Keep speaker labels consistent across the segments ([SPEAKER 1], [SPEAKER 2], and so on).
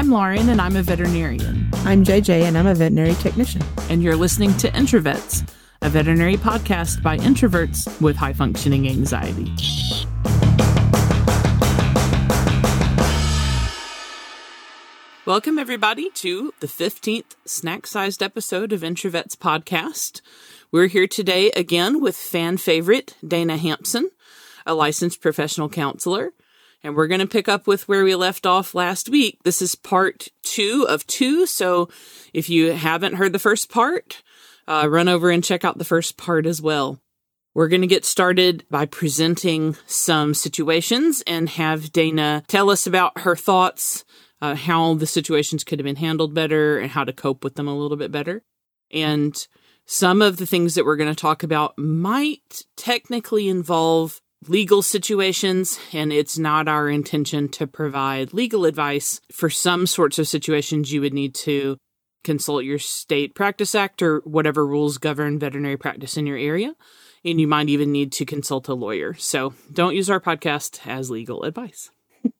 [SPEAKER 1] I'm Lauren, and I'm a veterinarian.
[SPEAKER 2] I'm JJ, and I'm a veterinary technician.
[SPEAKER 1] And you're listening to Introvets, a veterinary podcast by introverts with high functioning anxiety. Welcome, everybody, to the 15th snack sized episode of Introvets podcast. We're here today again with fan favorite Dana Hampson, a licensed professional counselor. And we're going to pick up with where we left off last week. This is part two of two. So if you haven't heard the first part, uh, run over and check out the first part as well. We're going to get started by presenting some situations and have Dana tell us about her thoughts, uh, how the situations could have been handled better and how to cope with them a little bit better. And some of the things that we're going to talk about might technically involve legal situations, and it's not our intention to provide legal advice. For some sorts of situations, you would need to consult your state practice act or whatever rules govern veterinary practice in your area. And you might even need to consult a lawyer. So don't use our podcast as legal advice.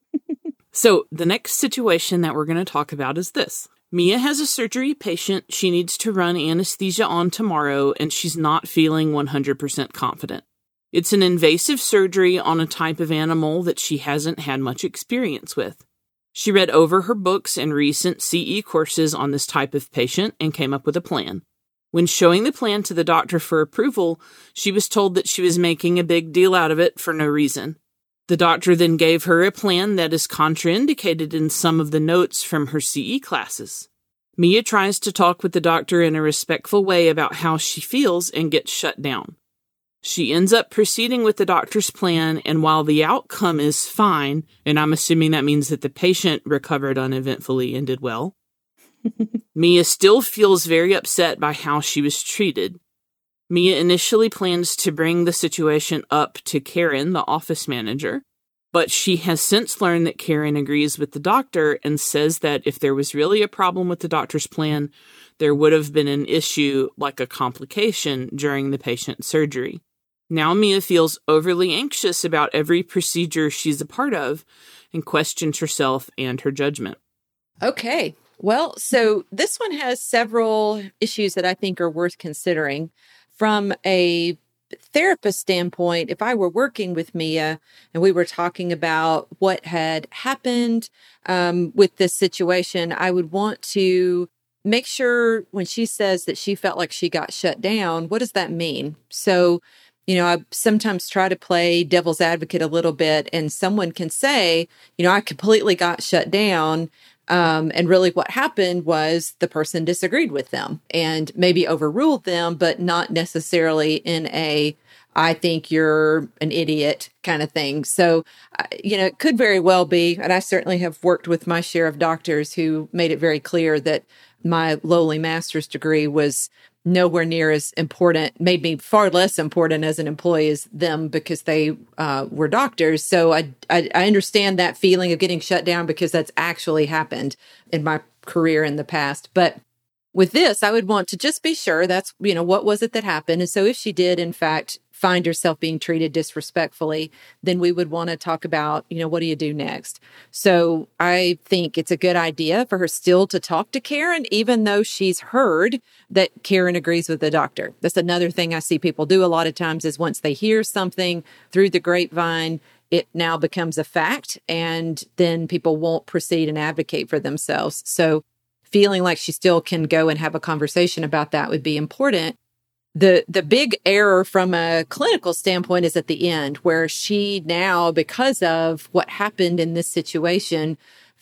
[SPEAKER 1] so the next situation that we're going to talk about is this. Mia has a surgery patient she needs to run anesthesia on tomorrow, and she's not feeling 100% confident. It's an invasive surgery on a type of animal that she hasn't had much experience with. She read over her books and recent CE courses on this type of patient and came up with a plan. When showing the plan to the doctor for approval, she was told that she was making a big deal out of it for no reason. The doctor then gave her a plan that is contraindicated in some of the notes from her CE classes. Mia tries to talk with the doctor in a respectful way about how she feels and gets shut down. She ends up proceeding with the doctor's plan, and while the outcome is fine, and I'm assuming that means that the patient recovered uneventfully and did well, Mia still feels very upset by how she was treated. Mia initially plans to bring the situation up to Karen, the office manager, but she has since learned that Karen agrees with the doctor and says that if there was really a problem with the doctor's plan, there would have been an issue like a complication during the patient's surgery. Now Mia feels overly anxious about every procedure she's a part of and questions herself and her judgment.
[SPEAKER 3] Okay. Well, so this one has several issues that I think are worth considering. From a therapist standpoint, if I were working with Mia and we were talking about what had happened um, with this situation, I would want to make sure when she says that she felt like she got shut down, what does that mean? So you know, I sometimes try to play devil's advocate a little bit, and someone can say, you know, I completely got shut down. Um, and really, what happened was the person disagreed with them and maybe overruled them, but not necessarily in a I think you're an idiot kind of thing. So, you know, it could very well be. And I certainly have worked with my share of doctors who made it very clear that my lowly master's degree was nowhere near as important, made me far less important as an employee as them because they uh, were doctors. So I, I, I understand that feeling of getting shut down because that's actually happened in my career in the past. But with this, I would want to just be sure that's, you know, what was it that happened? And so if she did, in fact, find yourself being treated disrespectfully, then we would want to talk about, you know, what do you do next? So I think it's a good idea for her still to talk to Karen, even though she's heard that Karen agrees with the doctor. That's another thing I see people do a lot of times is once they hear something through the grapevine, it now becomes a fact and then people won't proceed and advocate for themselves. So feeling like she still can go and have a conversation about that would be important the the big error from a clinical standpoint is at the end where she now because of what happened in this situation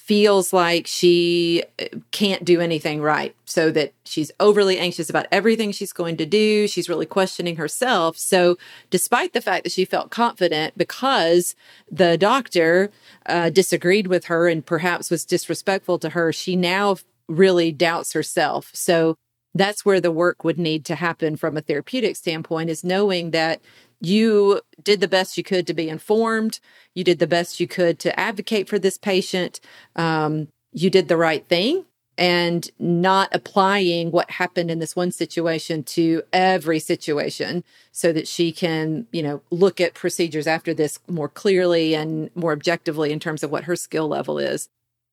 [SPEAKER 3] feels like she uh, can't do anything right. So that she's overly anxious about everything she's going to do. She's really questioning herself. So despite the fact that she felt confident because the doctor uh, disagreed with her and perhaps was disrespectful to her she now really doubts herself. So that's where the work would need to happen from a therapeutic standpoint is knowing that you did the best you could to be informed. You did the best you could to advocate for this patient. Um, you did the right thing and not applying what happened in this one situation to every situation so that she can you know look at procedures after this more clearly and more objectively in terms of what her skill level is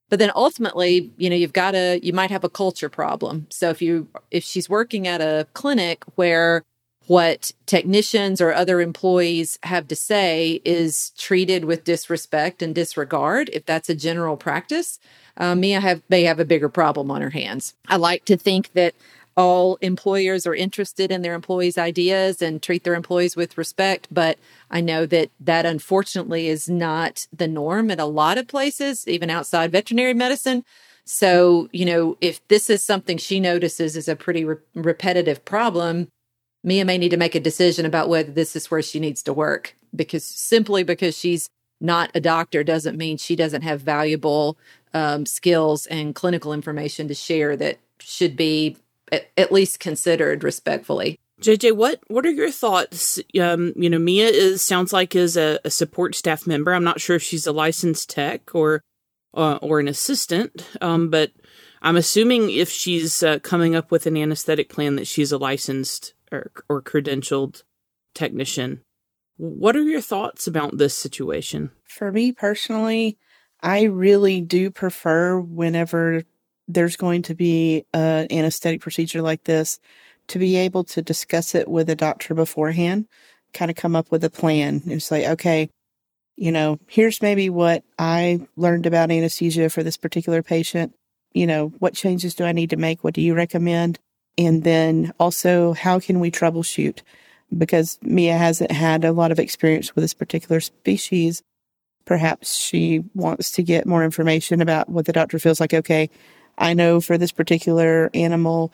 [SPEAKER 3] but then ultimately you know you've got to you might have a culture problem. So if you if she's working at a clinic where what technicians or other employees have to say is treated with disrespect and disregard if that's a general practice uh, mia have may have a bigger problem on her hands. I like to think that all employers are interested in their employees' ideas and treat their employees with respect. But I know that that unfortunately is not the norm at a lot of places, even outside veterinary medicine. So, you know, if this is something she notices is a pretty re- repetitive problem, Mia may need to make a decision about whether this is where she needs to work because simply because she's not a doctor doesn't mean she doesn't have valuable um, skills and clinical information to share that should be at, at least considered respectfully.
[SPEAKER 1] JJ, what what are your thoughts? Um, you know, Mia is sounds like is a, a, support staff member. I'm not sure if she's a licensed tech or uh, or an assistant, um, but I'm assuming if she's uh, coming up with an anesthetic plan that she's a licensed or, or credentialed technician. What are your thoughts about this situation?
[SPEAKER 2] For me personally, I really do prefer whenever there's going to be an anesthetic procedure like this to be able to discuss it with a doctor beforehand, kind of come up with a plan and say, okay, you know, here's maybe what I learned about anesthesia for this particular patient. You know, what changes do I need to make? What do you recommend? And then also, how can we troubleshoot? Because Mia hasn't had a lot of experience with this particular species. Perhaps she wants to get more information about what the doctor feels like. Okay, I know for this particular animal,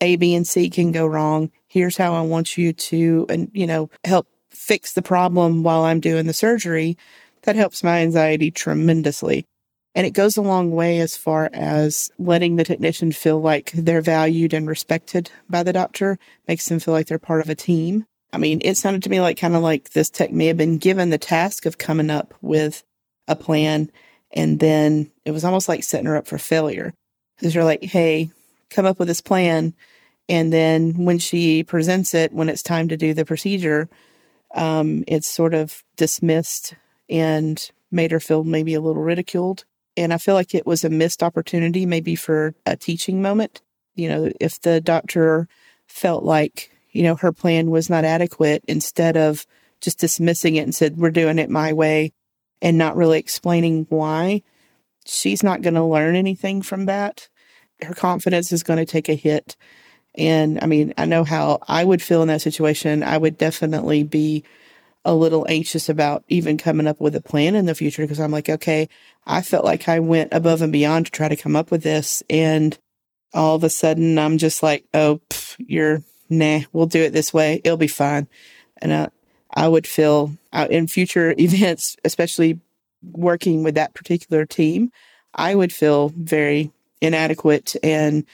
[SPEAKER 2] A, B, and C can go wrong. Here's how I want you to, and you know, help fix the problem while I'm doing the surgery. That helps my anxiety tremendously. And it goes a long way as far as letting the technician feel like they're valued and respected by the doctor, makes them feel like they're part of a team. I mean, it sounded to me like kind of like this tech may have been given the task of coming up with a plan, and then it was almost like setting her up for failure because you're like, hey, come up with this plan. And then when she presents it, when it's time to do the procedure, um, it's sort of dismissed and made her feel maybe a little ridiculed. And I feel like it was a missed opportunity, maybe for a teaching moment. You know, if the doctor felt like, you know, her plan was not adequate, instead of just dismissing it and said, we're doing it my way and not really explaining why, she's not going to learn anything from that. Her confidence is going to take a hit. And I mean, I know how I would feel in that situation. I would definitely be a little anxious about even coming up with a plan in the future because I'm like, okay, I felt like I went above and beyond to try to come up with this. And all of a sudden, I'm just like, oh, pff, you're nah, we'll do it this way. It'll be fine. And I, I would feel uh, in future events, especially working with that particular team, I would feel very inadequate and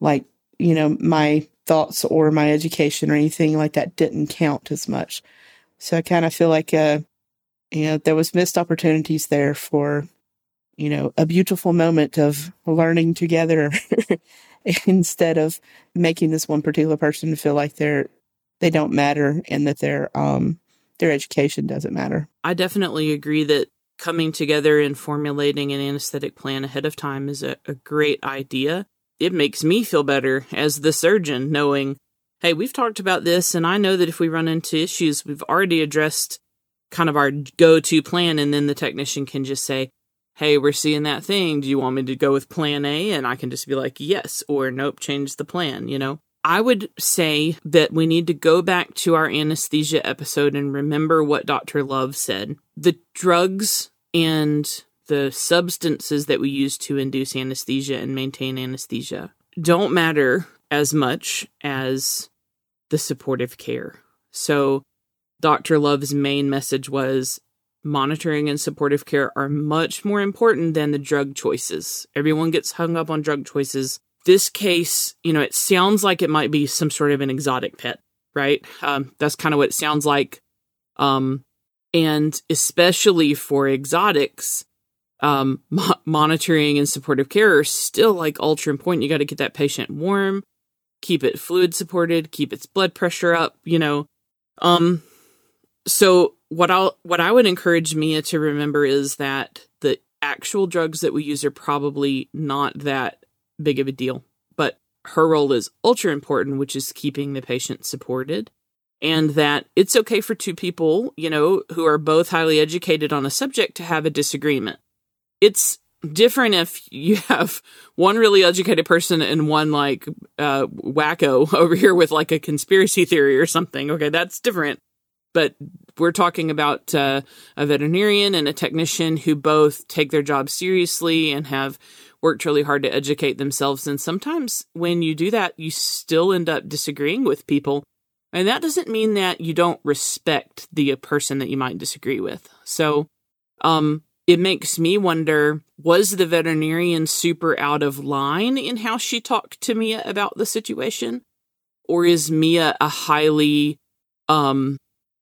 [SPEAKER 2] like, you know, my thoughts or my education or anything like that didn't count as much. So I kind of feel like, uh, you know, there was missed opportunities there for, you know, a beautiful moment of learning together instead of making this one particular person feel like they're, they don't matter and that their, um, their education doesn't matter.
[SPEAKER 1] I definitely agree that coming together and formulating an anesthetic plan ahead of time is a, a great idea. It makes me feel better as the surgeon knowing, hey, we've talked about this, and I know that if we run into issues, we've already addressed kind of our go to plan, and then the technician can just say, hey, we're seeing that thing. Do you want me to go with plan A? And I can just be like, yes, or nope, change the plan, you know? I would say that we need to go back to our anesthesia episode and remember what Dr. Love said. The drugs and the substances that we use to induce anesthesia and maintain anesthesia don't matter as much as the supportive care. So, Dr. Love's main message was monitoring and supportive care are much more important than the drug choices. Everyone gets hung up on drug choices this case, you know, it sounds like it might be some sort of an exotic pet, right? Um, that's kind of what it sounds like. Um, and especially for exotics, um, mo- monitoring and supportive care are still like ultra important. You got to get that patient warm, keep it fluid supported, keep its blood pressure up, you know. Um, so what I'll, what I would encourage Mia to remember is that the actual drugs that we use are probably not that big of a deal. But her role is ultra important, which is keeping the patient supported. And that it's okay for two people, you know, who are both highly educated on a subject to have a disagreement. It's different if you have one really educated person and one like uh, wacko over here with like a conspiracy theory or something. Okay, that's different. But we're talking about uh, a veterinarian and a technician who both take their job seriously and have worked really hard to educate themselves. And sometimes when you do that, you still end up disagreeing with people. And that doesn't mean that you don't respect the person that you might disagree with. So, um, it makes me wonder was the veterinarian super out of line in how she talked to Mia about the situation? Or is Mia a highly um,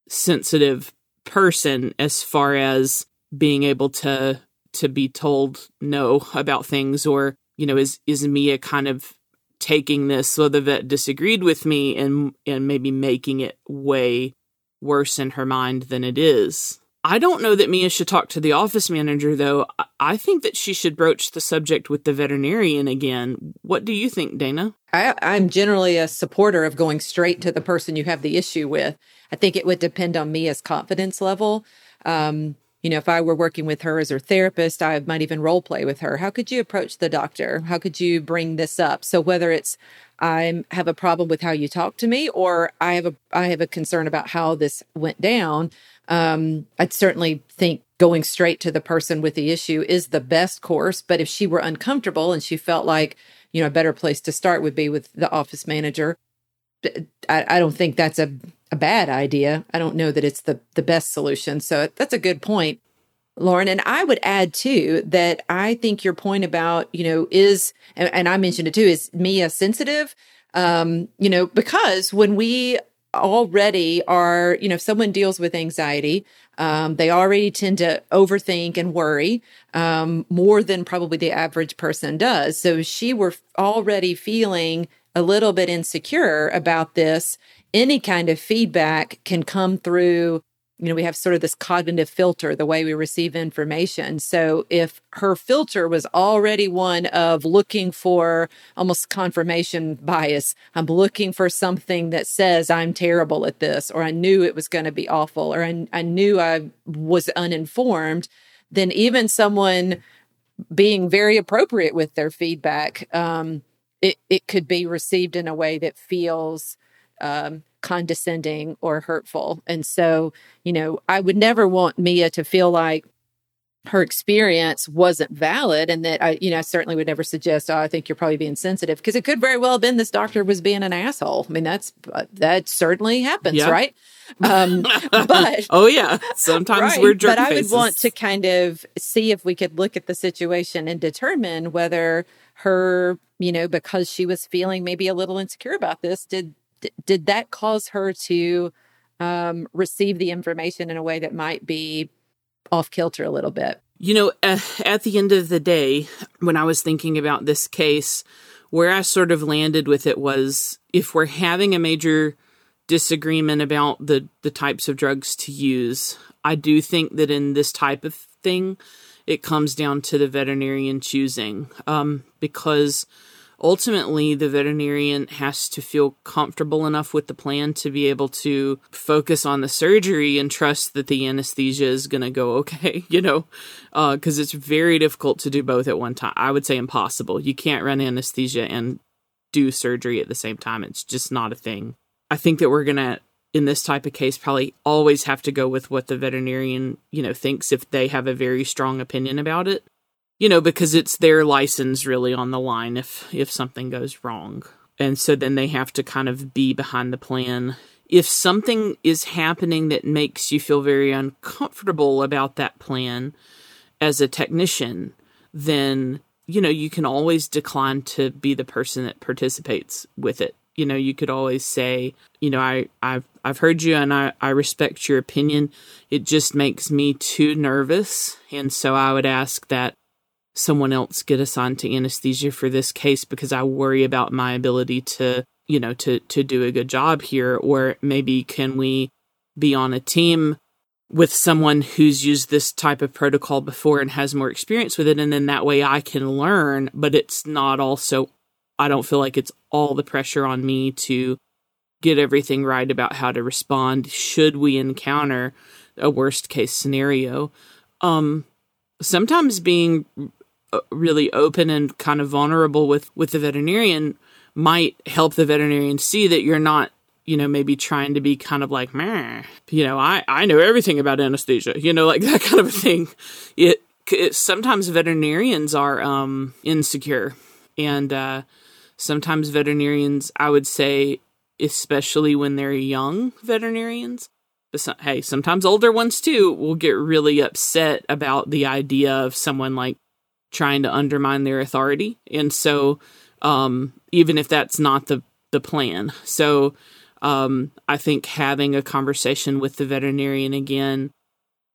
[SPEAKER 1] sensitive person as far as being able to to be told no about things or you know is is Mia kind of taking this so the vet disagreed with me and and maybe making it way worse in her mind than it is I don't know that Mia should talk to the office manager, though. I think that she should broach the subject with the veterinarian again. What do you think, Dana?
[SPEAKER 3] I, I'm generally a supporter of going straight to the person you have the issue with. I think it would depend on Mia's confidence level. Um, you know, if I were working with her as her therapist, I might even role play with her. How could you approach the doctor? How could you bring this up? So whether it's I have a problem with how you talk to me, or I have a I have a concern about how this went down. Um, I'd certainly think going straight to the person with the issue is the best course. But if she were uncomfortable and she felt like you know a better place to start would be with the office manager, I, I don't think that's a a bad idea. I don't know that it's the the best solution. So that's a good point. Lauren. And I would add too that I think your point about, you know, is, and, and I mentioned it too, is Mia sensitive? Um, you know, because when we already are, you know, if someone deals with anxiety, um, they already tend to overthink and worry um, more than probably the average person does. So she were already feeling a little bit insecure about this. Any kind of feedback can come through you know, we have sort of this cognitive filter, the way we receive information. So if her filter was already one of looking for almost confirmation bias, I'm looking for something that says I'm terrible at this, or I knew it was going to be awful, or I, I knew I was uninformed, then even someone being very appropriate with their feedback, um, it, it could be received in a way that feels um, condescending or hurtful. And so, you know, I would never want Mia to feel like her experience wasn't valid and that I, you know, I certainly would never suggest, oh, I think you're probably being sensitive because it could very well have been this doctor was being an asshole. I mean, that's, uh, that certainly happens, yeah. right? Um, but,
[SPEAKER 1] oh yeah, sometimes right, we're jerk
[SPEAKER 3] But I
[SPEAKER 1] faces.
[SPEAKER 3] would want to kind of see if we could look at the situation and determine whether her, you know, because she was feeling maybe a little insecure about this, did did that cause her to um, receive the information in a way that might be off kilter a little bit?
[SPEAKER 1] You know, at the end of the day, when I was thinking about this case, where I sort of landed with it was if we're having a major disagreement about the, the types of drugs to use, I do think that in this type of thing, it comes down to the veterinarian choosing. Um, because ultimately the veterinarian has to feel comfortable enough with the plan to be able to focus on the surgery and trust that the anesthesia is going to go okay, you know, because uh, it's very difficult to do both at one time. I would say impossible. You can't run anesthesia and do surgery at the same time. It's just not a thing. I think that we're going to in this type of case probably always have to go with what the veterinarian, you know, thinks if they have a very strong opinion about it you know, because it's their license really on the line if if something goes wrong. And so then they have to kind of be behind the plan. If something is happening that makes you feel very uncomfortable about that plan as a technician, then you know, you can always decline to be the person that participates with it. You know, you could always say, you know, I, I've I've heard you and I, I respect your opinion. It just makes me too nervous. And so I would ask that someone else get assigned to anesthesia for this case because I worry about my ability to, you know, to to do a good job here or maybe can we be on a team with someone who's used this type of protocol before and has more experience with it. And then that way I can learn, but it's not also, I don't feel like it's all the pressure on me to get everything right about how to respond should we encounter a worst case scenario. Um, sometimes being really open and kind of vulnerable with, with the veterinarian might help the veterinarian see that you're not you know, maybe trying to be kind of like, you know, I, I know everything about anesthesia, you know, like that kind of a thing. It, it sometimes veterinarians are um, insecure, and uh, sometimes veterinarians, I would say, especially when they're young veterinarians, but some, hey, sometimes older ones too will get really upset about the idea of someone like trying to undermine their authority, and so um, even if that's not the the plan, so um, I think having a conversation with the veterinarian again,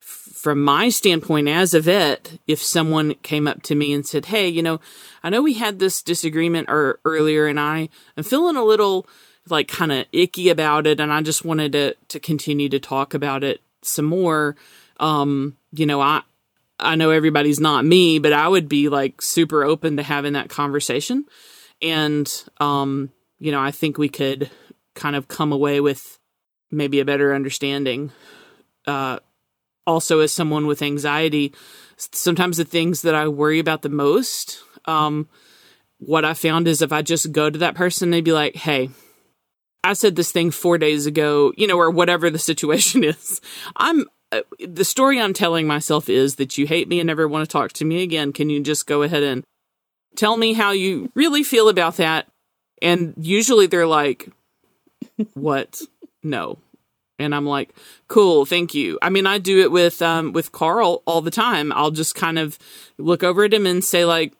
[SPEAKER 1] f- from my standpoint as a vet, if someone came up to me and said, "Hey, you know, I know we had this disagreement er- earlier, and I am feeling a little like kind of icky about it, and I just wanted to to continue to talk about it some more." Um, you know, I I know everybody's not me, but I would be like super open to having that conversation, and um, you know, I think we could kind of come away with maybe a better understanding. Uh, also, as someone with anxiety, sometimes the things that I worry about the most, um, what I found is if I just go to that person, they'd be like, hey, I said this thing four days ago, you know, or whatever the situation is. I'm the story I'm telling myself is that you hate me and never want to talk to me again. Can you just go ahead and tell me how you really feel about that? And usually they're like, what? No. And I'm like, cool, thank you. I mean, I do it with um with Carl all the time. I'll just kind of look over at him and say like,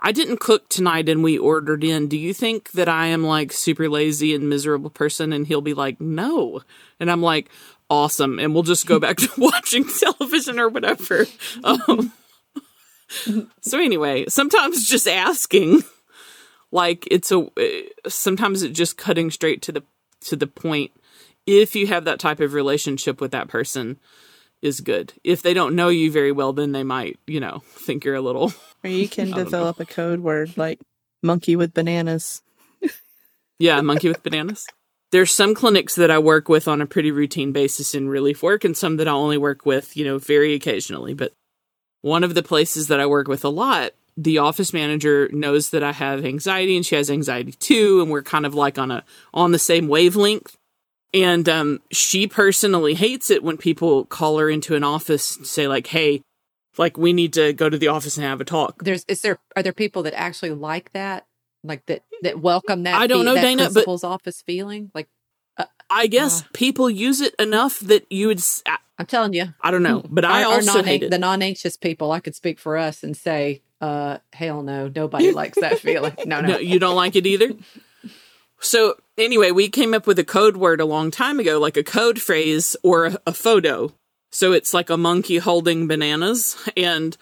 [SPEAKER 1] I didn't cook tonight and we ordered in. Do you think that I am like super lazy and miserable person? And he'll be like, no. And I'm like, awesome. And we'll just go back to watching television or whatever. Um, so anyway, sometimes just asking, like it's a, sometimes it just cutting straight to the to the point if you have that type of relationship with that person is good. If they don't know you very well, then they might, you know, think you're a little.
[SPEAKER 2] Or you can develop a code word like monkey with bananas.
[SPEAKER 1] yeah, monkey with bananas. There's some clinics that I work with on a pretty routine basis in relief work, and some that I only work with, you know, very occasionally. But one of the places that I work with a lot the office manager knows that I have anxiety and she has anxiety too, and we're kind of like on a on the same wavelength. And um, she personally hates it when people call her into an office and say like, "Hey, like we need to go to the office and have a talk."
[SPEAKER 3] There's is there are there people that actually like that, like that that welcome that?
[SPEAKER 1] I don't know,
[SPEAKER 3] that
[SPEAKER 1] Dana, but
[SPEAKER 3] principal's office feeling like.
[SPEAKER 1] Uh, I guess uh, people use it enough that you would. I,
[SPEAKER 3] I'm telling you,
[SPEAKER 1] I don't know, but I also
[SPEAKER 3] non-
[SPEAKER 1] hate it.
[SPEAKER 3] the non-anxious people. I could speak for us and say uh, hell no, nobody likes that feeling. No, no,
[SPEAKER 1] no, you don't like it either. So anyway, we came up with a code word a long time ago, like a code phrase or a, a photo. So it's like a monkey holding bananas, and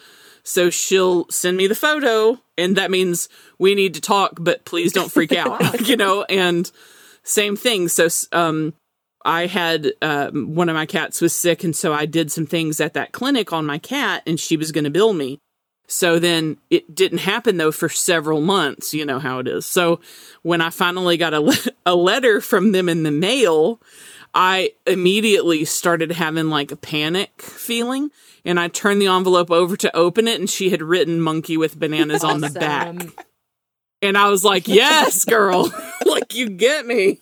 [SPEAKER 1] so she'll send me the photo, and that means we need to talk, but please don't freak out, you know. And same thing. So um, I had uh, one of my cats was sick, and so I did some things at that clinic on my cat, and she was going to bill me. So then it didn't happen though for several months. You know how it is. So when I finally got a, le- a letter from them in the mail, I immediately started having like a panic feeling. And I turned the envelope over to open it, and she had written monkey with bananas on the back. And I was like, yes, girl. like, you get me.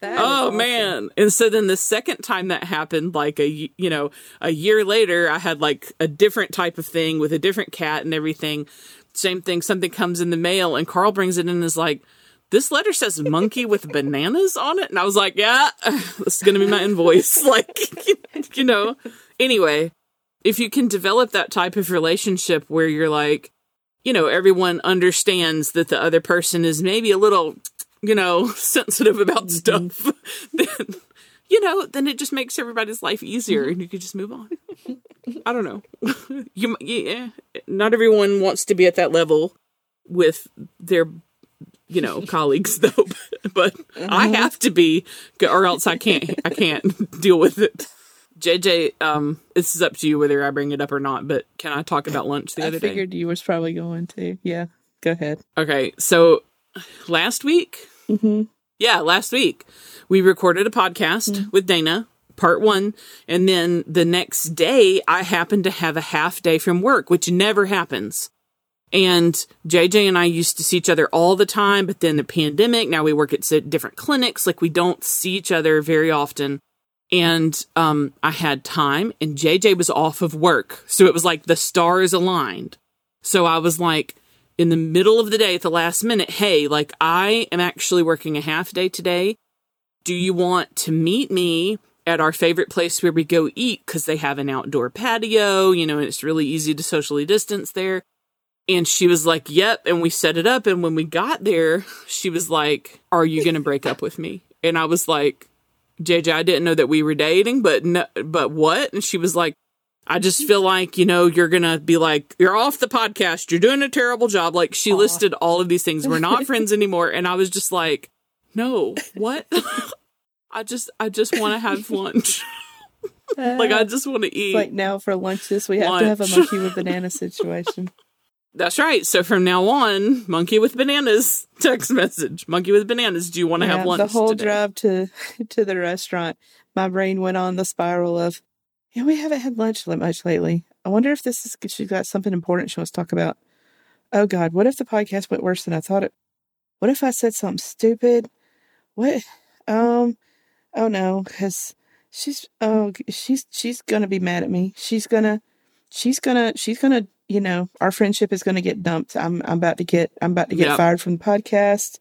[SPEAKER 1] That oh awesome. man. And so then the second time that happened, like a, you know, a year later, I had like a different type of thing with a different cat and everything. Same thing. Something comes in the mail and Carl brings it in and is like, this letter says monkey with bananas on it. And I was like, yeah, this is going to be my invoice. like, you know, anyway, if you can develop that type of relationship where you're like, you know, everyone understands that the other person is maybe a little you know, sensitive about mm-hmm. stuff, then you know, then it just makes everybody's life easier and you can just move on. I don't know. you yeah, not everyone wants to be at that level with their you know, colleagues though, but, but mm-hmm. I have to be or else I can't I can't deal with it. JJ, um, this is up to you whether I bring it up or not, but can I talk about lunch the
[SPEAKER 2] I
[SPEAKER 1] other day?
[SPEAKER 2] I figured you was probably going to. Yeah, go ahead.
[SPEAKER 1] Okay, so last week,
[SPEAKER 2] hmm
[SPEAKER 1] yeah, last week, we recorded a podcast with Dana, part one, and then the next day, I happened to have a half day from work, which never happens. And JJ and I used to see each other all the time, but then the pandemic, now we work at different clinics, like we don't see each other very often. And um, I had time, and JJ was off of work. So it was like the stars aligned. So I was like, in the middle of the day at the last minute, hey, like I am actually working a half day today. Do you want to meet me at our favorite place where we go eat? Because they have an outdoor patio, you know, and it's really easy to socially distance there. And she was like, yep. And we set it up. And when we got there, she was like, are you going to break up with me? And I was like, JJ, I didn't know that we were dating, but no, but what? And she was like, I just feel like, you know, you're going to be like, you're off the podcast. You're doing a terrible job. Like she
[SPEAKER 2] Aw.
[SPEAKER 1] listed all of these things. We're not friends anymore. And I was just like, no, what? I just, I just want to have lunch. like I just want to eat.
[SPEAKER 2] like now for lunch this we have to have a monkey with banana situation.
[SPEAKER 1] That's right. So from now on, monkey with bananas text message. Monkey with bananas. Do you want to
[SPEAKER 2] Yeah,
[SPEAKER 1] have lunch?
[SPEAKER 2] the whole
[SPEAKER 1] today?
[SPEAKER 2] drive to to the restaurant, my brain went on the spiral of, yeah, we haven't had lunch much lately. I wonder if this is she's got something important she wants to talk about. Oh God, what if the podcast went worse than I thought it? What if I said something stupid? What? Um, oh no, because she's oh she's she's gonna be mad at me. She's gonna she's gonna she's gonna you know our friendship is gonna get dumped. I'm I'm about to get I'm about to get
[SPEAKER 1] Yep.
[SPEAKER 2] fired from the podcast.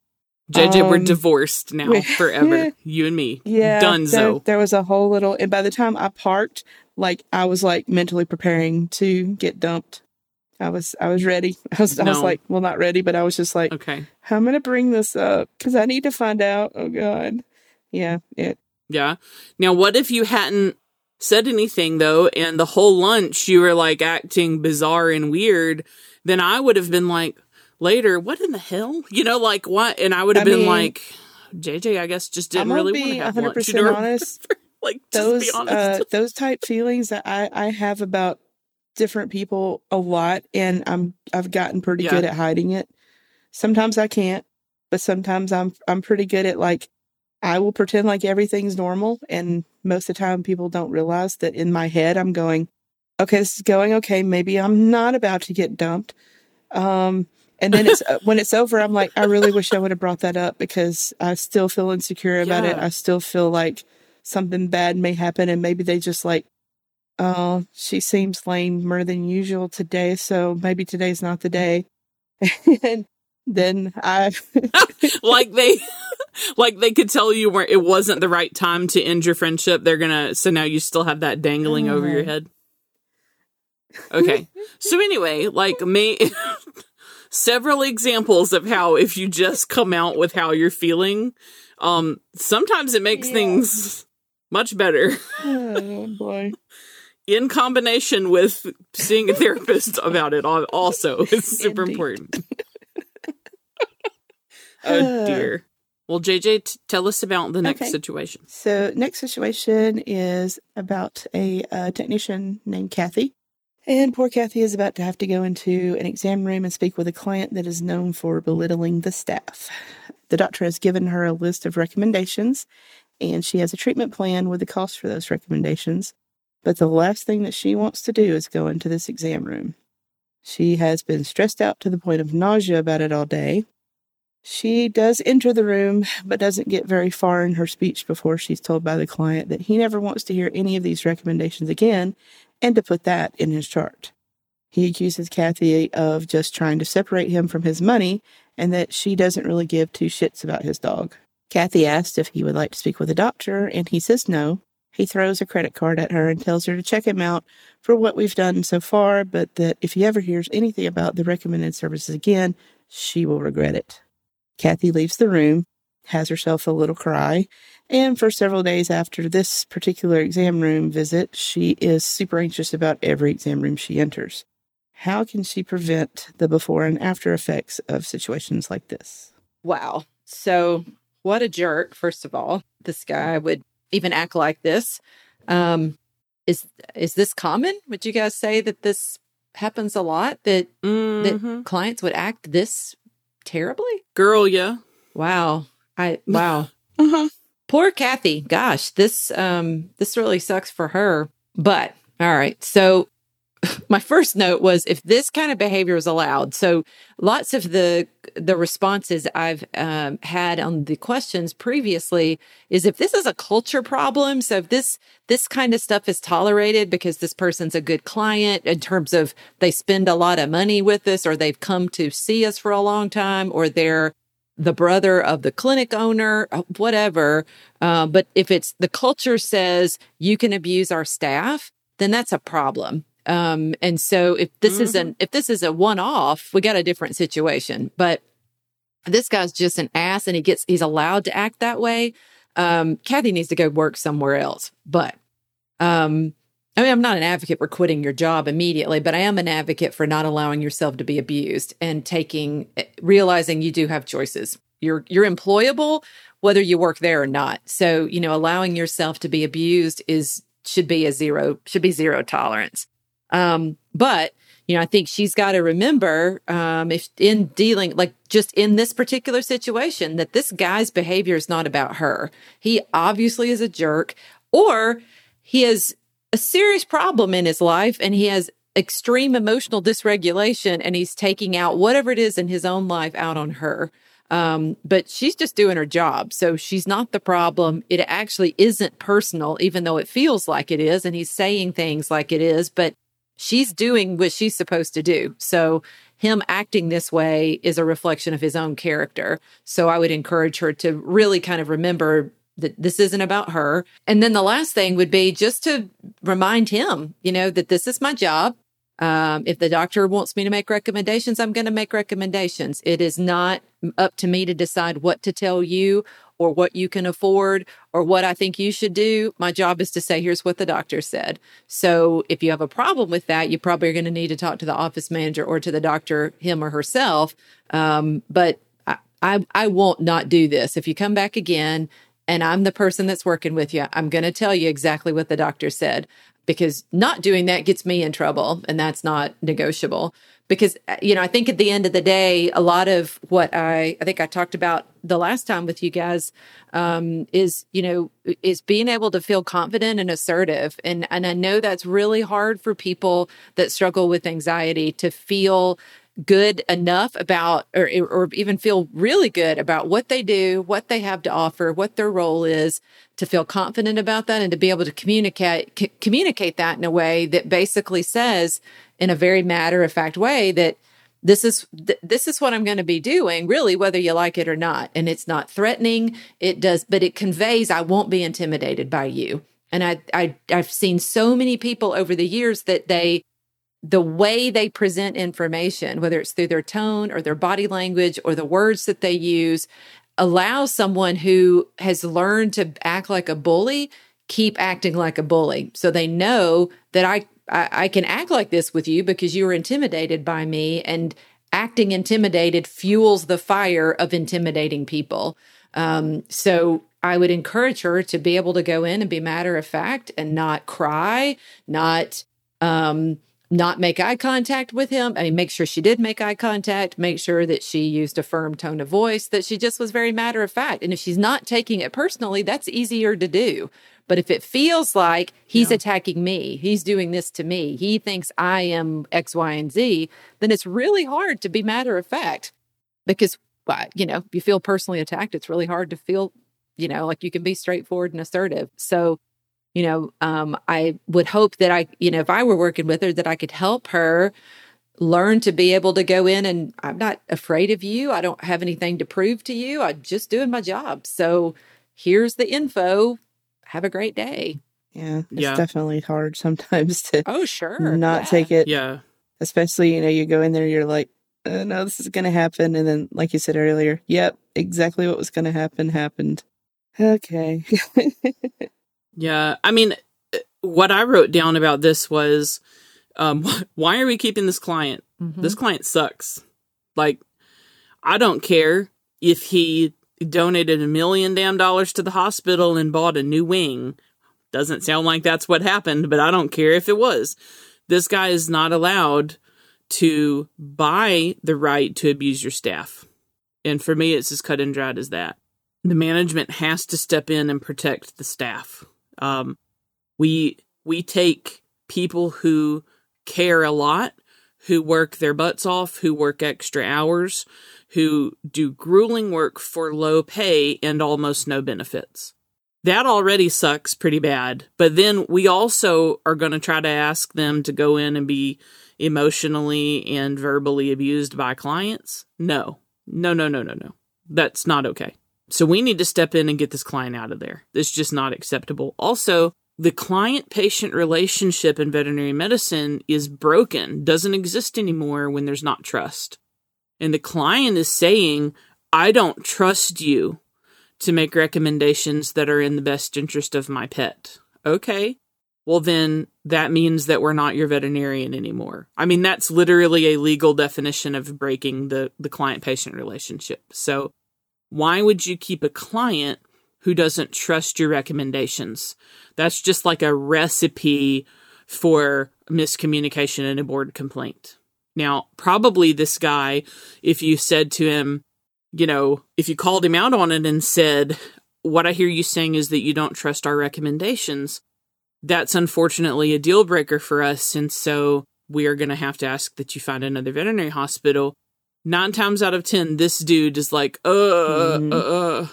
[SPEAKER 1] JJ, we're
[SPEAKER 2] Um,
[SPEAKER 1] divorced now
[SPEAKER 2] we-
[SPEAKER 1] forever. you and me.
[SPEAKER 2] Yeah, there,
[SPEAKER 1] Dunzo.
[SPEAKER 2] there was a whole little, and by the time I parked, like I was like mentally preparing to get dumped. I was, I was ready. I was, I was like, well, not ready, but I was just like,
[SPEAKER 1] Okay.
[SPEAKER 2] I'm gonna bring this up because I need to find out. Oh God, yeah, it.
[SPEAKER 1] Yeah. Now, what if you hadn't said anything though, and the whole lunch you were like acting bizarre and weird? Then I would have been like, later, what in the hell? You know, like what? And I would have
[SPEAKER 2] I
[SPEAKER 1] been
[SPEAKER 2] mean,
[SPEAKER 1] like, JJ, I guess just didn't really want to have
[SPEAKER 2] 100
[SPEAKER 1] lunch. You
[SPEAKER 2] percent
[SPEAKER 1] know,
[SPEAKER 2] honest.
[SPEAKER 1] like,
[SPEAKER 2] Those,
[SPEAKER 1] be honest.
[SPEAKER 2] uh, those type feelings that I, I have about different people a lot, and I'm, I've gotten pretty
[SPEAKER 1] Yeah.
[SPEAKER 2] good at hiding it. Sometimes I can't, but sometimes I'm, I'm pretty good at like, I will pretend like everything's normal, and most of the time people don't realize that in my head I'm going, okay, this is going okay. Maybe I'm not about to get dumped. Um, and then it's uh, when it's over, I'm like, I really wish I would have brought that up because I still feel insecure about it. I still feel like something bad may happen, and maybe they just like, oh, she seems lamer than usual today, so maybe today's not the day. and then I,
[SPEAKER 1] like they like they could tell you where it wasn't the right time to end your friendship they're gonna so now you still have that dangling over your
[SPEAKER 2] Oh.
[SPEAKER 1] head okay so anyway like me several examples of how if you just come out with how you're feeling um sometimes it makes
[SPEAKER 2] Yeah.
[SPEAKER 1] things much better
[SPEAKER 2] oh boy,
[SPEAKER 1] in combination with seeing a therapist about it also is super
[SPEAKER 2] Indeed.
[SPEAKER 1] important oh dear well jj t- tell us about the next
[SPEAKER 2] Okay.
[SPEAKER 1] situation
[SPEAKER 2] So, next situation is about a uh, technician named Kathy. And poor Kathy is about to have to go into an exam room and speak with a client that is known for belittling the staff. The doctor has given her a list of recommendations, and she has a treatment plan with the cost for those recommendations. But the last thing that she wants to do is go into this exam room. She has been stressed out to the point of nausea about it all day. She does enter the room, but doesn't get very far in her speech before she's told by the client that he never wants to hear any of these recommendations again and to put that in his chart. He accuses Kathy of just trying to separate him from his money and that she doesn't really give two shits about his dog. Kathy asks if he would like to speak with a doctor, and he says no. He throws a credit card at her and tells her to check him out for what we've done so far, but that if he ever hears anything about the recommended services again, she will regret it. Kathy leaves the room, has herself a little cry, and for several days after this particular exam room visit, she is super anxious about every exam room she enters. How can she prevent the before and after effects of situations like this?
[SPEAKER 3] Wow. So, what a jerk, first of all. This guy would even act like this. Um, is is this common? Would you guys say that this happens a lot that
[SPEAKER 1] Mhm.
[SPEAKER 3] that clients would act this terribly?
[SPEAKER 1] Girl, yeah.
[SPEAKER 3] Wow. I wow.
[SPEAKER 2] Uh-huh.
[SPEAKER 3] Poor Kathy. Gosh, this um this really sucks for her. But all right. So my first note was if this kind of behavior is allowed. So lots of the the responses I've um, had on the questions previously is if this is a culture problem. So if this this kind of stuff is tolerated because this person's a good client in terms of they spend a lot of money with us, or they've come to see us for a long time, or they're the brother of the clinic owner, uh, whatever. Uh, but if it's the culture says you can abuse our staff, then that's a problem. Um, and so if this is an if this is a one off, we got a different situation. But this guy's just an ass, and he gets he's allowed to act that way. Um, Kathy needs to go work somewhere else. But um, I mean, I'm not an advocate for quitting your job immediately, but I am an advocate for not allowing yourself to be abused and taking realizing you do have choices. You're you're employable whether you work there or not. So, you know, allowing yourself to be abused is should be a zero should be zero tolerance. Um, but you know, I think she's got to remember um, if in dealing, like just in this particular situation, that this guy's behavior is not about her. He obviously is a jerk, or he has a serious problem in his life and he has extreme emotional dysregulation and he's taking out whatever it is in his own life out on her. Um, but she's just doing her job. So she's not the problem. It actually isn't personal, even though it feels like it is. And he's saying things like it is, but she's doing what she's supposed to do. So him acting this way is a reflection of his own character. So I would encourage her to really kind of remember that this isn't about her. And then the last thing would be just to remind him, you know, that this is my job. Um, if the doctor wants me to make recommendations, I'm going to make recommendations. It is not up to me to decide what to tell you or what you can afford or what I think you should do. My job is to say, here's what the doctor said. So if you have a problem with that, you probably are going to need to talk to the office manager or to the doctor, him or herself. Um, but I, I, I won't not do this. If you come back again and I'm the person that's working with you, I'm going to tell you exactly what the doctor said because not doing that gets me in trouble and that's not negotiable. Because you know i think at the end of the day a lot of what i i think i talked about the last time with you guys um, is you know is being able to feel confident and assertive. And and i know that's really hard for people that struggle with anxiety to feel good enough about or or even feel really good about what they do, what they have to offer, what their role is, to feel confident about that and to be able to communicate c- communicate that in a way that basically says in a very matter of fact way that this is th- this is what I'm going to be doing really whether you like it or not. And it's not threatening. It does but it conveys I won't be intimidated by you. And I I I've seen so many people over the years that they the way they present information, whether it's through their tone or their body language or the words that they use, allows someone who has learned to act like a bully keep acting like a bully. So they know that I, I, I can act like this with you because you were intimidated by me, and acting intimidated fuels the fire of intimidating people. Um, so I would encourage her to be able to go in and be matter of fact and not cry, not um, not make eye contact with him. I mean, make sure she did make eye contact, make sure that she used a firm tone of voice, that she just was very matter of fact. And if she's not taking it personally, that's easier to do. But if it feels like he's yeah. attacking me, he's doing this to me, he thinks I am X, Y, and Z, then it's really hard to be matter of fact because, you know, if you feel personally attacked, it's really hard to feel, you know, like you can be straightforward and assertive. So, you know, um, I would hope that I, you know, if I were working with her, that I could help her learn to be able to go in and I'm not afraid of you. I don't have anything to prove to you. I'm just doing my job. So here's the info. Have a great day.
[SPEAKER 2] Yeah, it's yeah. definitely hard sometimes to
[SPEAKER 3] oh sure
[SPEAKER 2] not
[SPEAKER 3] yeah.
[SPEAKER 2] take it.
[SPEAKER 1] Yeah,
[SPEAKER 2] especially you know you go in there, you're like, oh, no, this is going to happen, and then like you said earlier, yep, exactly what was going to happen happened. Okay.
[SPEAKER 1] Yeah. I mean, what I wrote down about this was um, why are we keeping this client? Mm-hmm. This client sucks. Like, I don't care if he donated a million damn dollars to the hospital and bought a new wing. Doesn't sound like that's what happened, but I don't care if it was. This guy is not allowed to buy the right to abuse your staff. And for me, it's as cut and dried as that. The management has to step in and protect the staff. Um, we we take people who care a lot, who work their butts off, who work extra hours, who do grueling work for low pay and almost no benefits. That already sucks pretty bad. But then we also are going to try to ask them to go in and be emotionally and verbally abused by clients. No, no, no, no, no, no. That's not okay. So we need to step in and get this client out of there. It's just not acceptable. Also, the client patient relationship in veterinary medicine is broken, doesn't exist anymore when there's not trust. And the client is saying, I don't trust you to make recommendations that are in the best interest of my pet. Okay. Well, then that means that we're not your veterinarian anymore. I mean, that's literally a legal definition of breaking the, the client patient relationship. So why would you keep a client who doesn't trust your recommendations? That's just like a recipe for miscommunication and a board complaint. Now, probably this guy, if you said to him, you know, if you called him out on it and said, What I hear you saying is that you don't trust our recommendations, that's unfortunately a deal breaker for us. And so we are going to have to ask that you find another veterinary hospital. Nine times out of 10, this dude is like, uh, mm-hmm. uh, uh,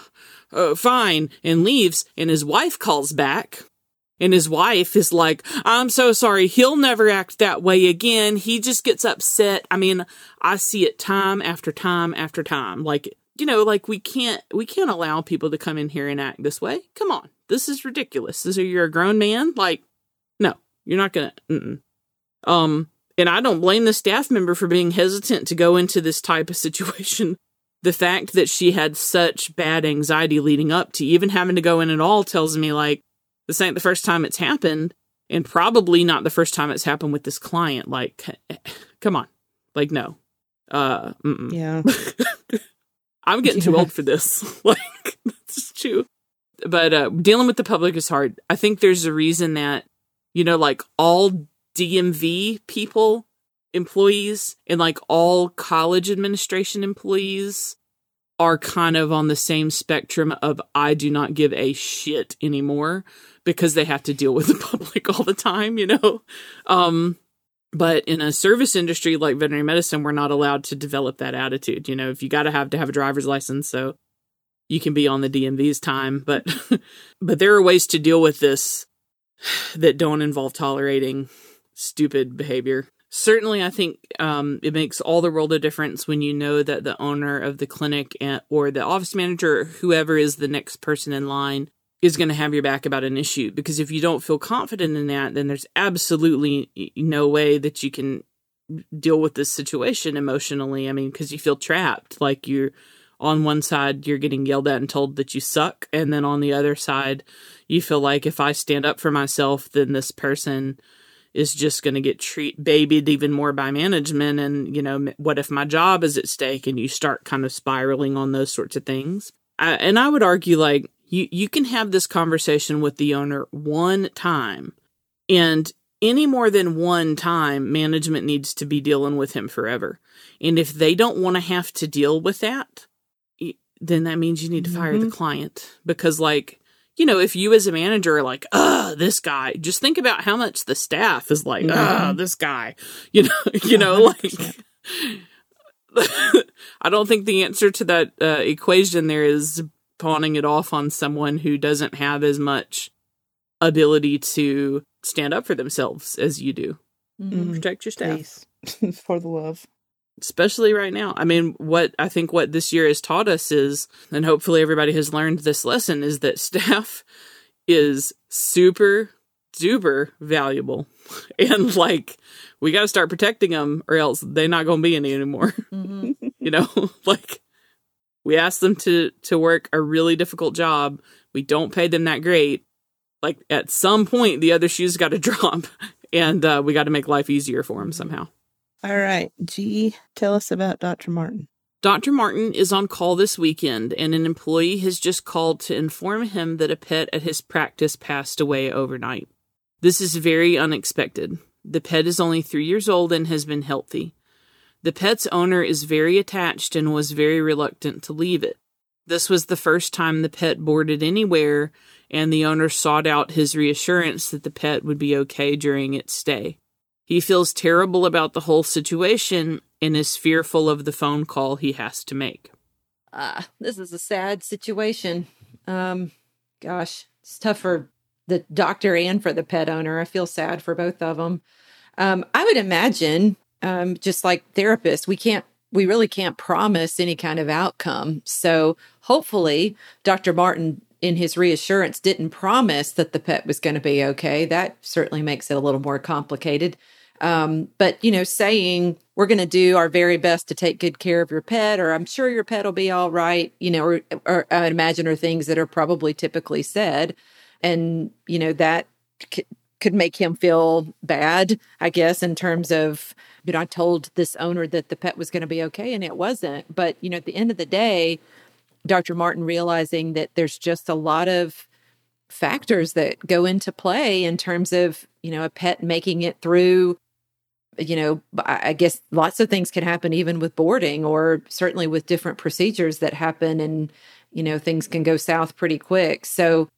[SPEAKER 1] uh, fine, and leaves. And his wife calls back and his wife is like, I'm so sorry. He'll never act that way again. He just gets upset. I mean, I see it time after time after time. Like, you know, like we can't, we can't allow people to come in here and act this way. Come on. This is ridiculous. This, is, you're a grown man. Like, no, you're not going to, um, and I don't blame the staff member for being hesitant to go into this type of situation. The fact that she had such bad anxiety leading up to even having to go in at all tells me like, this ain't the first time it's happened, and probably not the first time it's happened with this client. Like, come on, like no, uh, mm-mm.
[SPEAKER 2] yeah.
[SPEAKER 1] I'm getting too old for this. like, that's true. But uh, dealing with the public is hard. I think there's a reason that you know, like all DMV people, employees, and like all college administration employees are kind of on the same spectrum of I do not give a shit anymore because they have to deal with the public all the time, you know? Um, but in a service industry like veterinary medicine, we're not allowed to develop that attitude. You know, if you got to have to have a driver's license, so you can be on the DMV's time, but but there are ways to deal with this that don't involve tolerating stupid behavior. Certainly, I think um, it makes all the world a difference when you know that the owner of the clinic and, or the office manager whoever is the next person in line is going to have your back about an issue. Because if you don't feel confident in that then there's absolutely no way that you can deal with this situation emotionally. I mean because you feel trapped. Like you're on one side you're getting yelled at and told that you suck and then on the other side you feel like if i stand up for myself then this person is just going to get treat babied even more by management and you know what if my job is at stake and you start kind of spiraling on those sorts of things? I, and i would argue like you you can have this conversation with the owner one time and any more than one time management needs to be dealing with him forever. And if they don't want to have to deal with that then that means you need to fire mm-hmm. the client. Because like you know if you as a manager are like uh this guy just think about how much the staff is like ah this guy you know you know like I don't think the answer to that uh, equation there is pawning it off on someone who doesn't have as much ability to stand up for themselves as you do. Mm-hmm. Protect your staff.
[SPEAKER 2] for the love.
[SPEAKER 1] Especially right now. I mean, what I think what this year has taught us is, and hopefully everybody has learned this lesson, is that staff is super duper valuable. And like, we got to start protecting them or else they're not going to be any anymore. Mm-hmm. you know, like, we ask them to to work a really difficult job. We don't pay them that great. Like at some point, the other shoes got to drop, and uh, we got to make life easier for them somehow.
[SPEAKER 2] All right, G, tell us about Dr. Martin.
[SPEAKER 1] Dr. Martin is on call this weekend, and an employee has just called to inform him that a pet at his practice passed away overnight. This is very unexpected. The pet is only three years old and has been healthy. The pet's owner is very attached and was very reluctant to leave it. This was the first time the pet boarded anywhere, and the owner sought out his reassurance that the pet would be okay during its stay. He feels terrible about the whole situation and is fearful of the phone call he has to make.
[SPEAKER 3] Ah, this is a sad situation. Um, gosh, it's tough for the doctor and for the pet owner. I feel sad for both of them. Um, I would imagine, um, just like therapists, we can't, we really can't promise any kind of outcome. So hopefully, Dr. Martin, in his reassurance, didn't promise that the pet was going to be okay. That certainly makes it a little more complicated. Um, but you know, saying we're going to do our very best to take good care of your pet, or I'm sure your pet will be all right, you know, or, or I imagine are things that are probably typically said, and you know that c- could make him feel bad, I guess, in terms of you know, I told this owner that the pet was going to be okay, and it wasn't. But you know, at the end of the day, Dr. Martin realizing that there's just a lot of factors that go into play in terms of you know a pet making it through you know, I guess lots of things can happen even with boarding or certainly with different procedures that happen and, you know, things can go south pretty quick. So,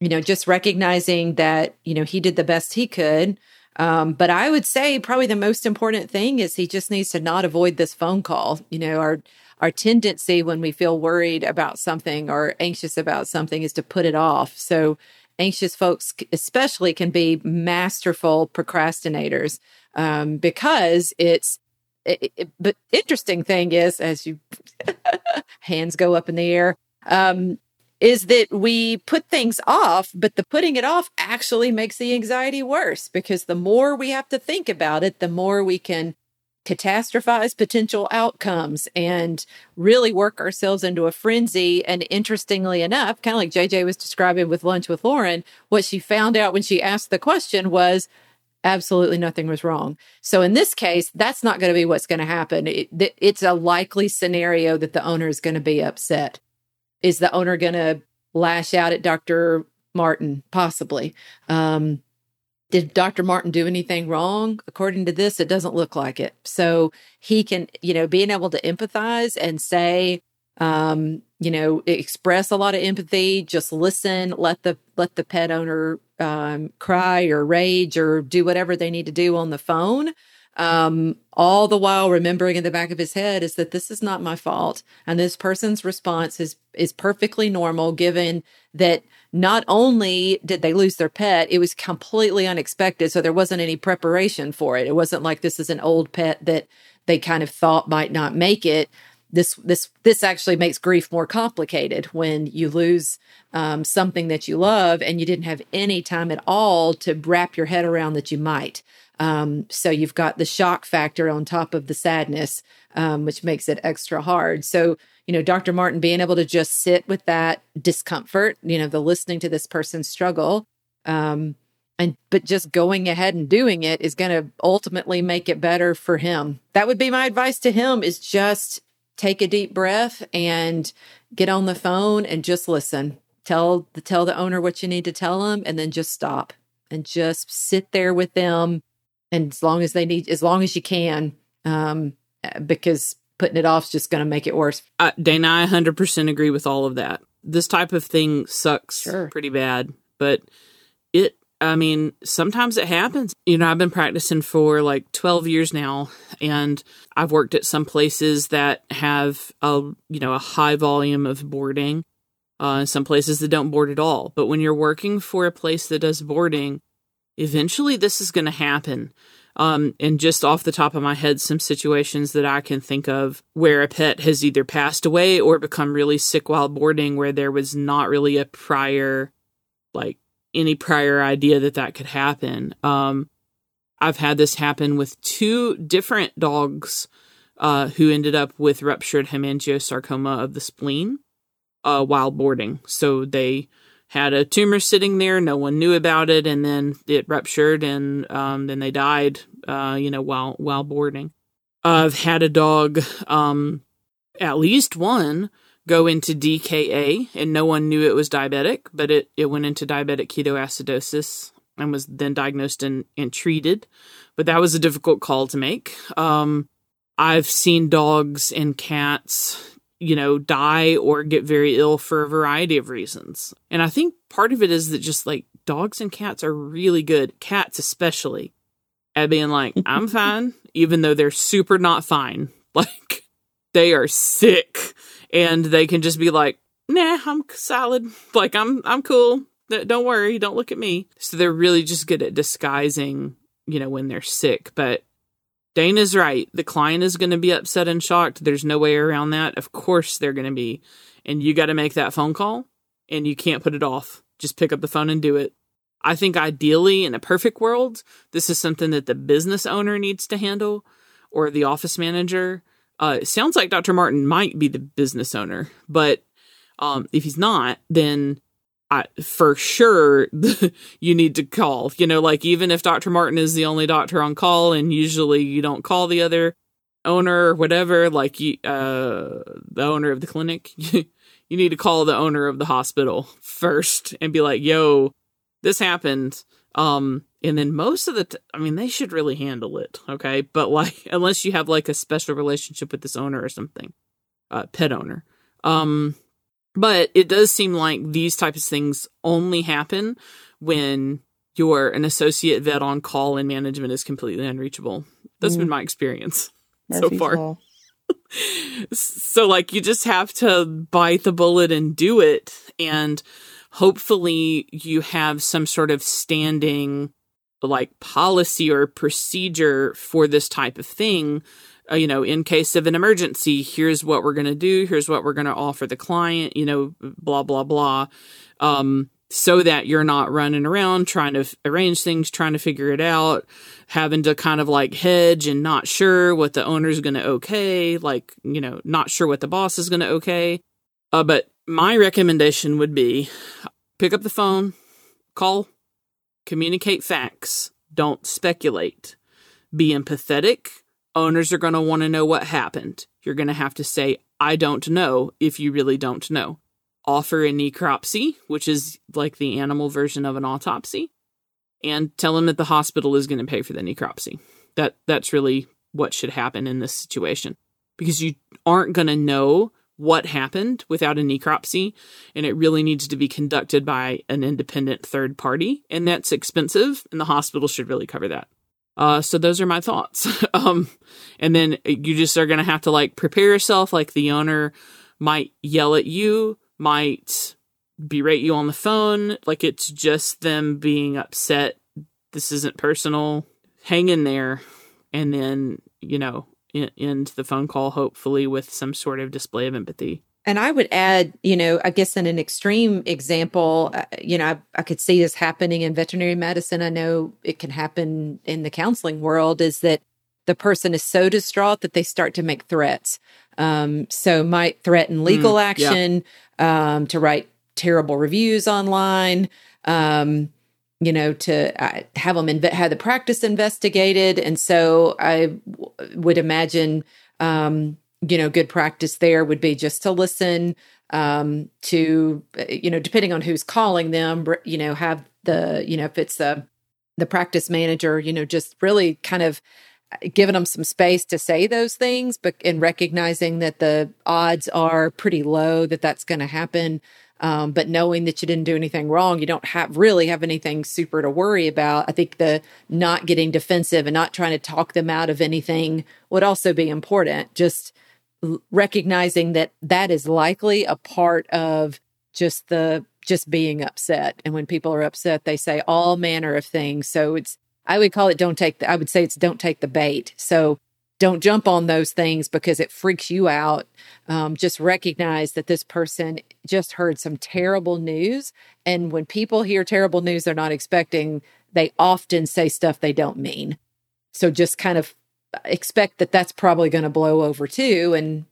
[SPEAKER 3] you know, just recognizing that, you know, he did the best he could. Um, but I would say probably the most important thing is he just needs to not avoid this phone call. You know, our our tendency when we feel worried about something or anxious about something is to put it off. So anxious folks especially can be masterful procrastinators um, because it's it, it, but interesting thing is as you hands go up in the air um, is that we put things off but the putting it off actually makes the anxiety worse because the more we have to think about it the more we can catastrophize potential outcomes and really work ourselves into a frenzy. And interestingly enough, kind of like JJ was describing with Lunch with Lauren, what she found out when she asked the question was absolutely nothing was wrong. So in this case, that's not going to be what's going to happen. It, it's a likely scenario that the owner is going to be upset. Is the owner going to lash out at Dr. Martin? Possibly. Um, did Dr. Martin do anything wrong? According to this, it doesn't look like it. So he can, you know, being able to empathize and say, um, you know, express a lot of empathy, just listen, let the let the pet owner um, cry or rage or do whatever they need to do on the phone. Um, all the while remembering in the back of his head is that this is not my fault, and this person's response is is perfectly normal given that not only did they lose their pet, it was completely unexpected. So there wasn't any preparation for it. It wasn't like this is an old pet that they kind of thought might not make it. This this this actually makes grief more complicated when you lose um, something that you love and you didn't have any time at all to wrap your head around that you might. Um, so you've got the shock factor on top of the sadness, um, which makes it extra hard. So you know, Dr. Martin being able to just sit with that discomfort, you know, the listening to this person's struggle, um, and but just going ahead and doing it is going to ultimately make it better for him. That would be my advice to him: is just take a deep breath and get on the phone and just listen. Tell the tell the owner what you need to tell them, and then just stop and just sit there with them, and as long as they need, as long as you can, um, because putting it off is just going to make it worse.
[SPEAKER 1] Uh, Dana, I 100% agree with all of that. This type of thing sucks sure. pretty bad, but I mean, sometimes it happens. You know, I've been practicing for like 12 years now, and I've worked at some places that have a, you know, a high volume of boarding. Uh, some places that don't board at all. But when you're working for a place that does boarding, eventually this is going to happen. Um, and just off the top of my head, some situations that I can think of where a pet has either passed away or become really sick while boarding, where there was not really a prior, like any prior idea that that could happen. Um, I've had this happen with two different dogs uh, who ended up with ruptured hemangiosarcoma of the spleen uh, while boarding. So they had a tumor sitting there. No one knew about it, and then it ruptured, and um, then they died. Uh, you know, while while boarding. I've had a dog um, at least one go into DKA, and no one knew it was diabetic, but it, it went into diabetic ketoacidosis and was then diagnosed and, and treated. But that was a difficult call to make. Um, I've seen dogs and cats, you know, die or get very ill for a variety of reasons. And I think part of it is that just like dogs and cats are really good, cats especially, at being like, I'm fine, even though they're super not fine. Like, they are sick and they can just be like, nah, I'm solid. Like, I'm, I'm cool. Don't worry. Don't look at me. So they're really just good at disguising, you know, when they're sick. But Dana's right. The client is going to be upset and shocked. There's no way around that. Of course they're going to be. And you got to make that phone call and you can't put it off. Just pick up the phone and do it. I think ideally, in a perfect world, this is something that the business owner needs to handle or the office manager. Uh, it sounds like Dr. Martin might be the business owner, but um, if he's not, then I, for sure you need to call. You know, like even if Dr. Martin is the only doctor on call, and usually you don't call the other owner or whatever, like you, uh, the owner of the clinic, you, need to call the owner of the hospital first and be like, "Yo, this happened. Um, and then most of the, t- I mean, they should really handle it. Okay. But like, unless you have like a special relationship with this owner or something, uh, pet owner. Um, but it does seem like these types of things only happen when you're an associate vet on call and management is completely unreachable. That's mm. been my experience Murphy's so far. so like you just have to bite the bullet and do it and hopefully you have some sort of standing like policy or procedure for this type of thing uh, you know in case of an emergency here's what we're going to do here's what we're going to offer the client you know blah blah blah. Um, so that you're not running around trying to f- arrange things trying to figure it out having to kind of like hedge and not sure what the owner's going to okay like you know not sure what the boss is going to okay. Uh, but my recommendation would be pick up the phone, call, communicate facts, don't speculate. Be empathetic. Owners are going to want to know what happened. You're going to have to say, I don't know, if you really don't know. Offer a necropsy, which is like the animal version of an autopsy, and tell them that the hospital is going to pay for the necropsy. That that's really what should happen in this situation because you aren't going to know what happened without a necropsy, and it really needs to be conducted by an independent third party, and that's expensive, and the hospital should really cover that. Uh, so those are my thoughts. um, and then you just are gonna have to like prepare yourself. Like the owner might yell at you, might berate you on the phone. Like it's just them being upset. This isn't personal. Hang in there, and then you know end the phone call, hopefully with some sort of display of empathy.
[SPEAKER 3] And I would add, you know, I guess in an extreme example, uh, you know, I, I, could see this happening in veterinary medicine. I know it can happen in the counseling world is that the person is so distraught that they start to make threats. Um, so might threaten legal mm, action, yeah. um, to write terrible reviews online. Um, you know, to uh, have them have the practice investigated. And so I w- would imagine, um, you know, good practice there would be just to listen um, to, uh, you know, depending on who's calling them, you know, have the, you know, if it's the the practice manager, you know, just really kind of uh, giving them some space to say those things, but in recognizing that the odds are pretty low that that's going to happen. Um, but knowing that you didn't do anything wrong, you don't have really have anything super to worry about. I think the not getting defensive and not trying to talk them out of anything would also be important. Just recognizing that that is likely a part of just the just being upset. And when people are upset, they say all manner of things. So it's I would call it don't take the I would say it's don't take the bait. So don't jump on those things because it freaks you out. Um, just recognize that this person just heard some terrible news. And when people hear terrible news they're not expecting, they often say stuff they don't mean. So just kind of expect that that's probably going to blow over too. And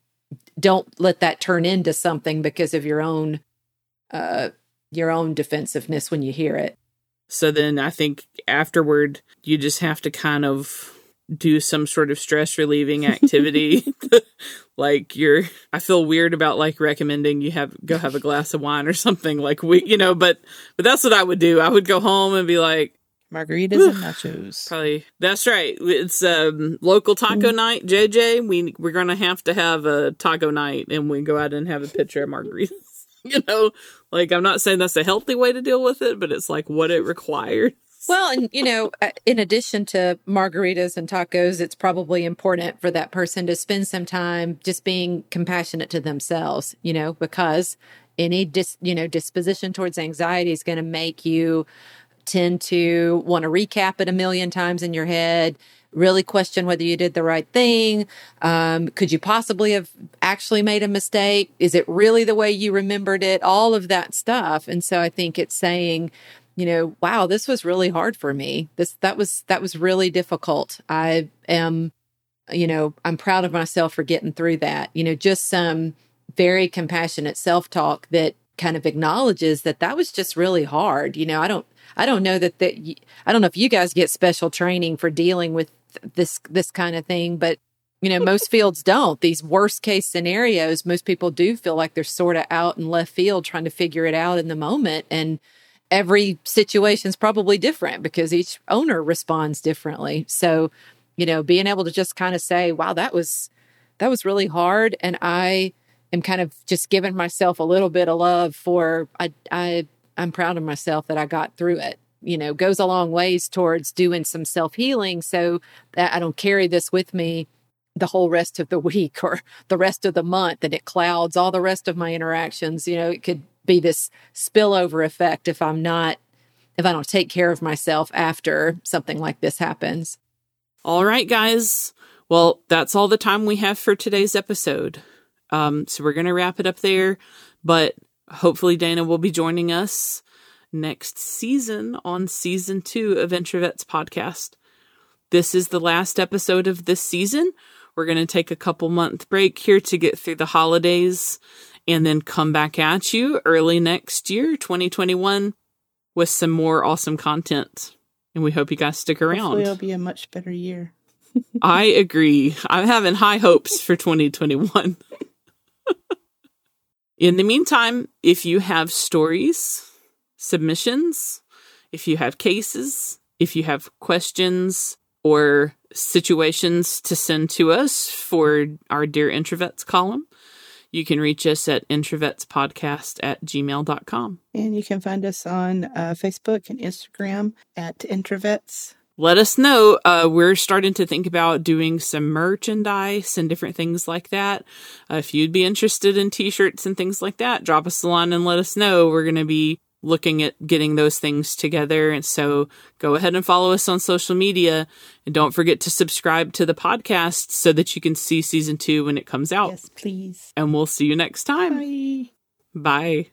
[SPEAKER 3] don't let that turn into something because of your own uh your own defensiveness when you hear it
[SPEAKER 1] so then i think afterward you just have to kind of do some sort of stress relieving activity. like you're, I feel weird about like recommending you have go have a glass of wine or something like we, you know, but, but that's what I would do. I would go home and be like,
[SPEAKER 2] margaritas and nachos.
[SPEAKER 1] Probably that's right. It's um, local taco mm. night. JJ, we we're gonna have to have a taco night, and we go out and have a pitcher of margaritas. you know, like I'm not saying that's a healthy way to deal with it, but it's like what it requires.
[SPEAKER 3] Well, and you know, uh, in addition to margaritas and tacos, it's probably important for that person to spend some time just being compassionate to themselves, you know, because any dis, you know, disposition towards anxiety is going to make you tend to want to recap it a million times in your head really question whether you did the right thing. Um, could you possibly have actually made a mistake? Is it really the way you remembered it? All of that stuff. And so I think it's saying, you know, wow, this was really hard for me. This, that was, that was really difficult. I am, you know, I'm proud of myself for getting through that. You know, just some very compassionate self talk that kind of acknowledges that that was just really hard. You know, I don't, I don't know that that I don't know if you guys get special training for dealing with this this kind of thing, but you know, most fields don't. These worst case scenarios, most people do feel like they're sort of out in left field trying to figure it out in the moment. And every situation is probably different because each owner responds differently. So, you know, being able to just kind of say, wow, that was that was really hard. And I am kind of just giving myself a little bit of love for I I I'm proud of myself that I got through it you know, goes a long ways towards doing some self healing so that I don't carry this with me the whole rest of the week or the rest of the month and it clouds all the rest of my interactions. You know, it could be this spillover effect if I'm not, if I don't take care of myself after something like this happens.
[SPEAKER 1] All right, guys. Well, that's all the time we have for today's episode. Um, so we're going to wrap it up there, but hopefully Dana will be joining us next season on season two of Introvets podcast. This is the last episode of this season. We're going to take a couple month break here to get through the holidays and then come back at you early next year, 2021, with some more awesome content. And we hope you guys stick around.
[SPEAKER 2] Hopefully it'll be a much better year.
[SPEAKER 1] I agree. I'm having high hopes for 2021. In the meantime, if you have stories, submissions, if you have cases, if you have questions or situations to send to us for our Dear Introvets column, you can reach us at introvetspodcast at gmail.com.
[SPEAKER 2] And you can find us on uh, Facebook and Instagram at introvets.
[SPEAKER 1] Let us know. Uh, we're starting to think about doing some merchandise and different things like that. Uh, if you'd be interested in t shirts and things like that, drop us a line and let us know. We're going to be looking at getting those things together. And so go ahead and follow us on social media. And don't forget to subscribe to the podcast so that you can see season two when it comes out.
[SPEAKER 2] Yes, please.
[SPEAKER 1] And we'll see you next time.
[SPEAKER 2] Bye.
[SPEAKER 1] Bye.